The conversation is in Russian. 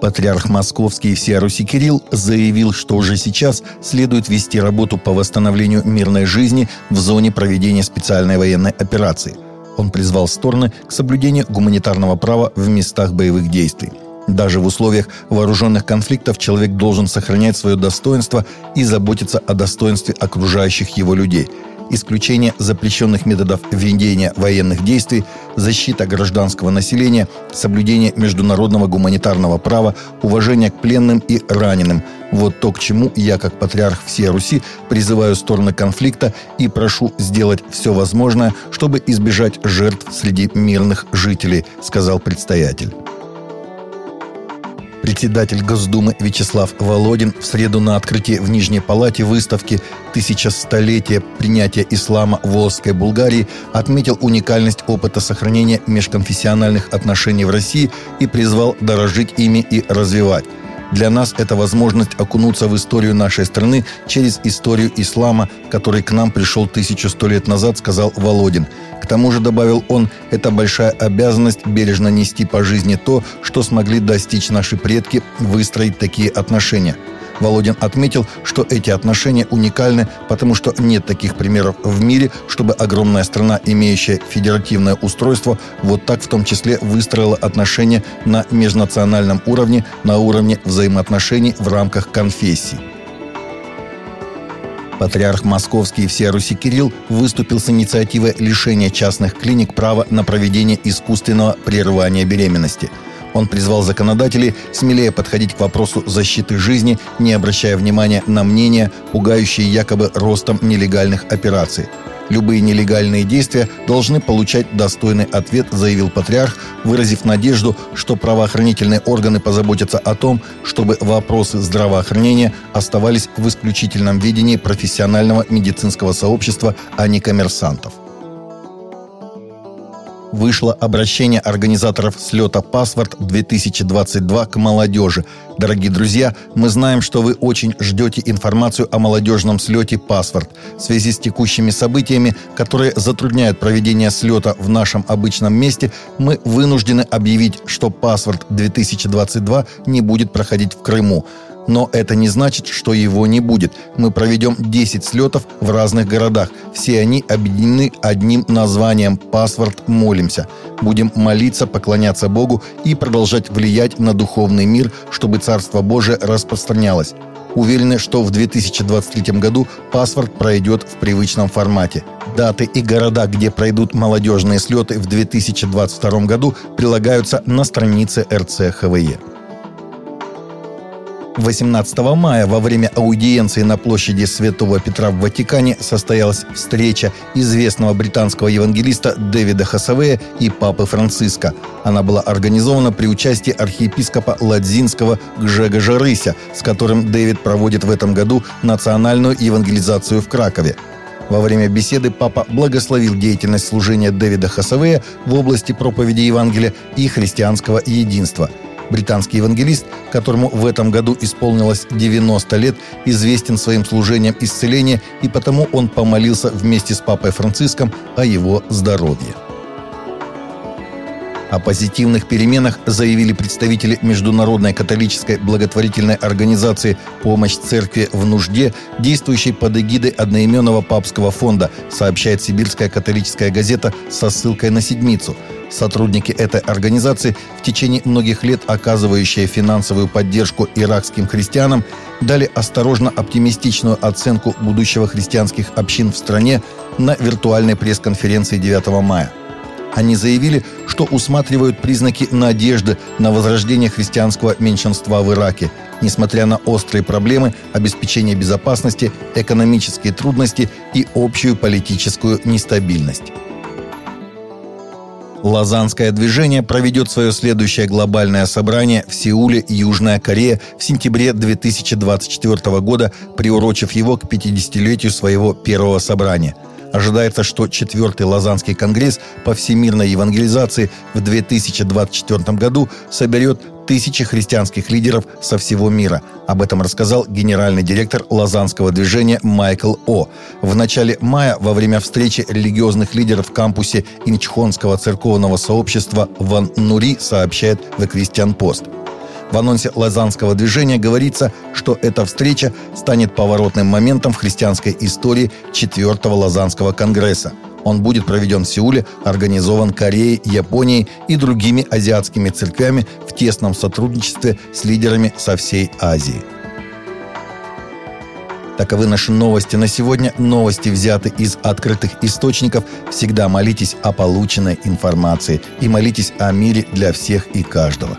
Патриарх Московский всея Руси Кирилл заявил, что уже сейчас следует вести работу по восстановлению мирной жизни в зоне проведения специальной военной операции. Он призвал стороны к соблюдению гуманитарного права в местах боевых действий. Даже в условиях вооруженных конфликтов человек должен сохранять свое достоинство и заботиться о достоинстве окружающих его людей – исключение запрещенных методов ведения военных действий, защита гражданского населения, соблюдение международного гуманитарного права, уважение к пленным и раненым. Вот то, к чему я, как патриарх всей Руси, призываю стороны конфликта и прошу сделать все возможное, чтобы избежать жертв среди мирных жителей, сказал предстоятель. Председатель Госдумы Вячеслав Володин в среду на открытии в Нижней Палате выставки «Тысяча столетия принятия ислама в Волжской Булгарии» отметил уникальность опыта сохранения межконфессиональных отношений в России и призвал дорожить ими и развивать. Для нас это возможность окунуться в историю нашей страны через историю ислама, который к нам пришел тысячу сто лет назад, сказал Володин. К тому же, добавил он, это большая обязанность бережно нести по жизни то, что смогли достичь наши предки, выстроить такие отношения – Володин отметил, что эти отношения уникальны, потому что нет таких примеров в мире, чтобы огромная страна, имеющая федеративное устройство, вот так в том числе выстроила отношения на межнациональном уровне, на уровне взаимоотношений в рамках конфессий. Патриарх Московский и всея Руси Кирилл выступил с инициативой лишения частных клиник права на проведение искусственного прерывания беременности – он призвал законодателей смелее подходить к вопросу защиты жизни, не обращая внимания на мнения, пугающие якобы ростом нелегальных операций. Любые нелегальные действия должны получать достойный ответ, заявил патриарх, выразив надежду, что правоохранительные органы позаботятся о том, чтобы вопросы здравоохранения оставались в исключительном видении профессионального медицинского сообщества, а не коммерсантов вышло обращение организаторов слета «Паспорт-2022» к молодежи. Дорогие друзья, мы знаем, что вы очень ждете информацию о молодежном слете «Паспорт». В связи с текущими событиями, которые затрудняют проведение слета в нашем обычном месте, мы вынуждены объявить, что «Паспорт-2022» не будет проходить в Крыму. Но это не значит, что его не будет. Мы проведем 10 слетов в разных городах. Все они объединены одним названием «Паспорт молимся». Будем молиться, поклоняться Богу и продолжать влиять на духовный мир, чтобы Царство Божие распространялось. Уверены, что в 2023 году паспорт пройдет в привычном формате. Даты и города, где пройдут молодежные слеты в 2022 году, прилагаются на странице РЦХВЕ. 18 мая во время аудиенции на площади Святого Петра в Ватикане состоялась встреча известного британского евангелиста Дэвида Хасавея и Папы Франциска. Она была организована при участии архиепископа Ладзинского Гжега Жарыся, с которым Дэвид проводит в этом году национальную евангелизацию в Кракове. Во время беседы папа благословил деятельность служения Дэвида Хасавея в области проповеди Евангелия и христианского единства – Британский евангелист, которому в этом году исполнилось 90 лет, известен своим служением исцеления, и потому он помолился вместе с папой Франциском о его здоровье. О позитивных переменах заявили представители Международной католической благотворительной организации «Помощь церкви в нужде», действующей под эгидой одноименного папского фонда, сообщает сибирская католическая газета со ссылкой на седмицу – Сотрудники этой организации, в течение многих лет оказывающие финансовую поддержку иракским христианам, дали осторожно оптимистичную оценку будущего христианских общин в стране на виртуальной пресс-конференции 9 мая. Они заявили, что усматривают признаки надежды на возрождение христианского меньшинства в Ираке, несмотря на острые проблемы обеспечения безопасности, экономические трудности и общую политическую нестабильность. Лазанское движение проведет свое следующее глобальное собрание в Сеуле, Южная Корея в сентябре 2024 года, приурочив его к 50-летию своего первого собрания. Ожидается, что четвертый Лазанский конгресс по всемирной евангелизации в 2024 году соберет тысячи христианских лидеров со всего мира. Об этом рассказал генеральный директор Лазанского движения Майкл О. В начале мая во время встречи религиозных лидеров в кампусе Инчхонского церковного сообщества в Нури сообщает The Christian Post. В анонсе Лазанского движения говорится, что эта встреча станет поворотным моментом в христианской истории Четвертого Лазанского конгресса. Он будет проведен в Сеуле, организован Кореей, Японией и другими азиатскими церквями в тесном сотрудничестве с лидерами со всей Азии. Таковы наши новости на сегодня. Новости взяты из открытых источников. Всегда молитесь о полученной информации и молитесь о мире для всех и каждого.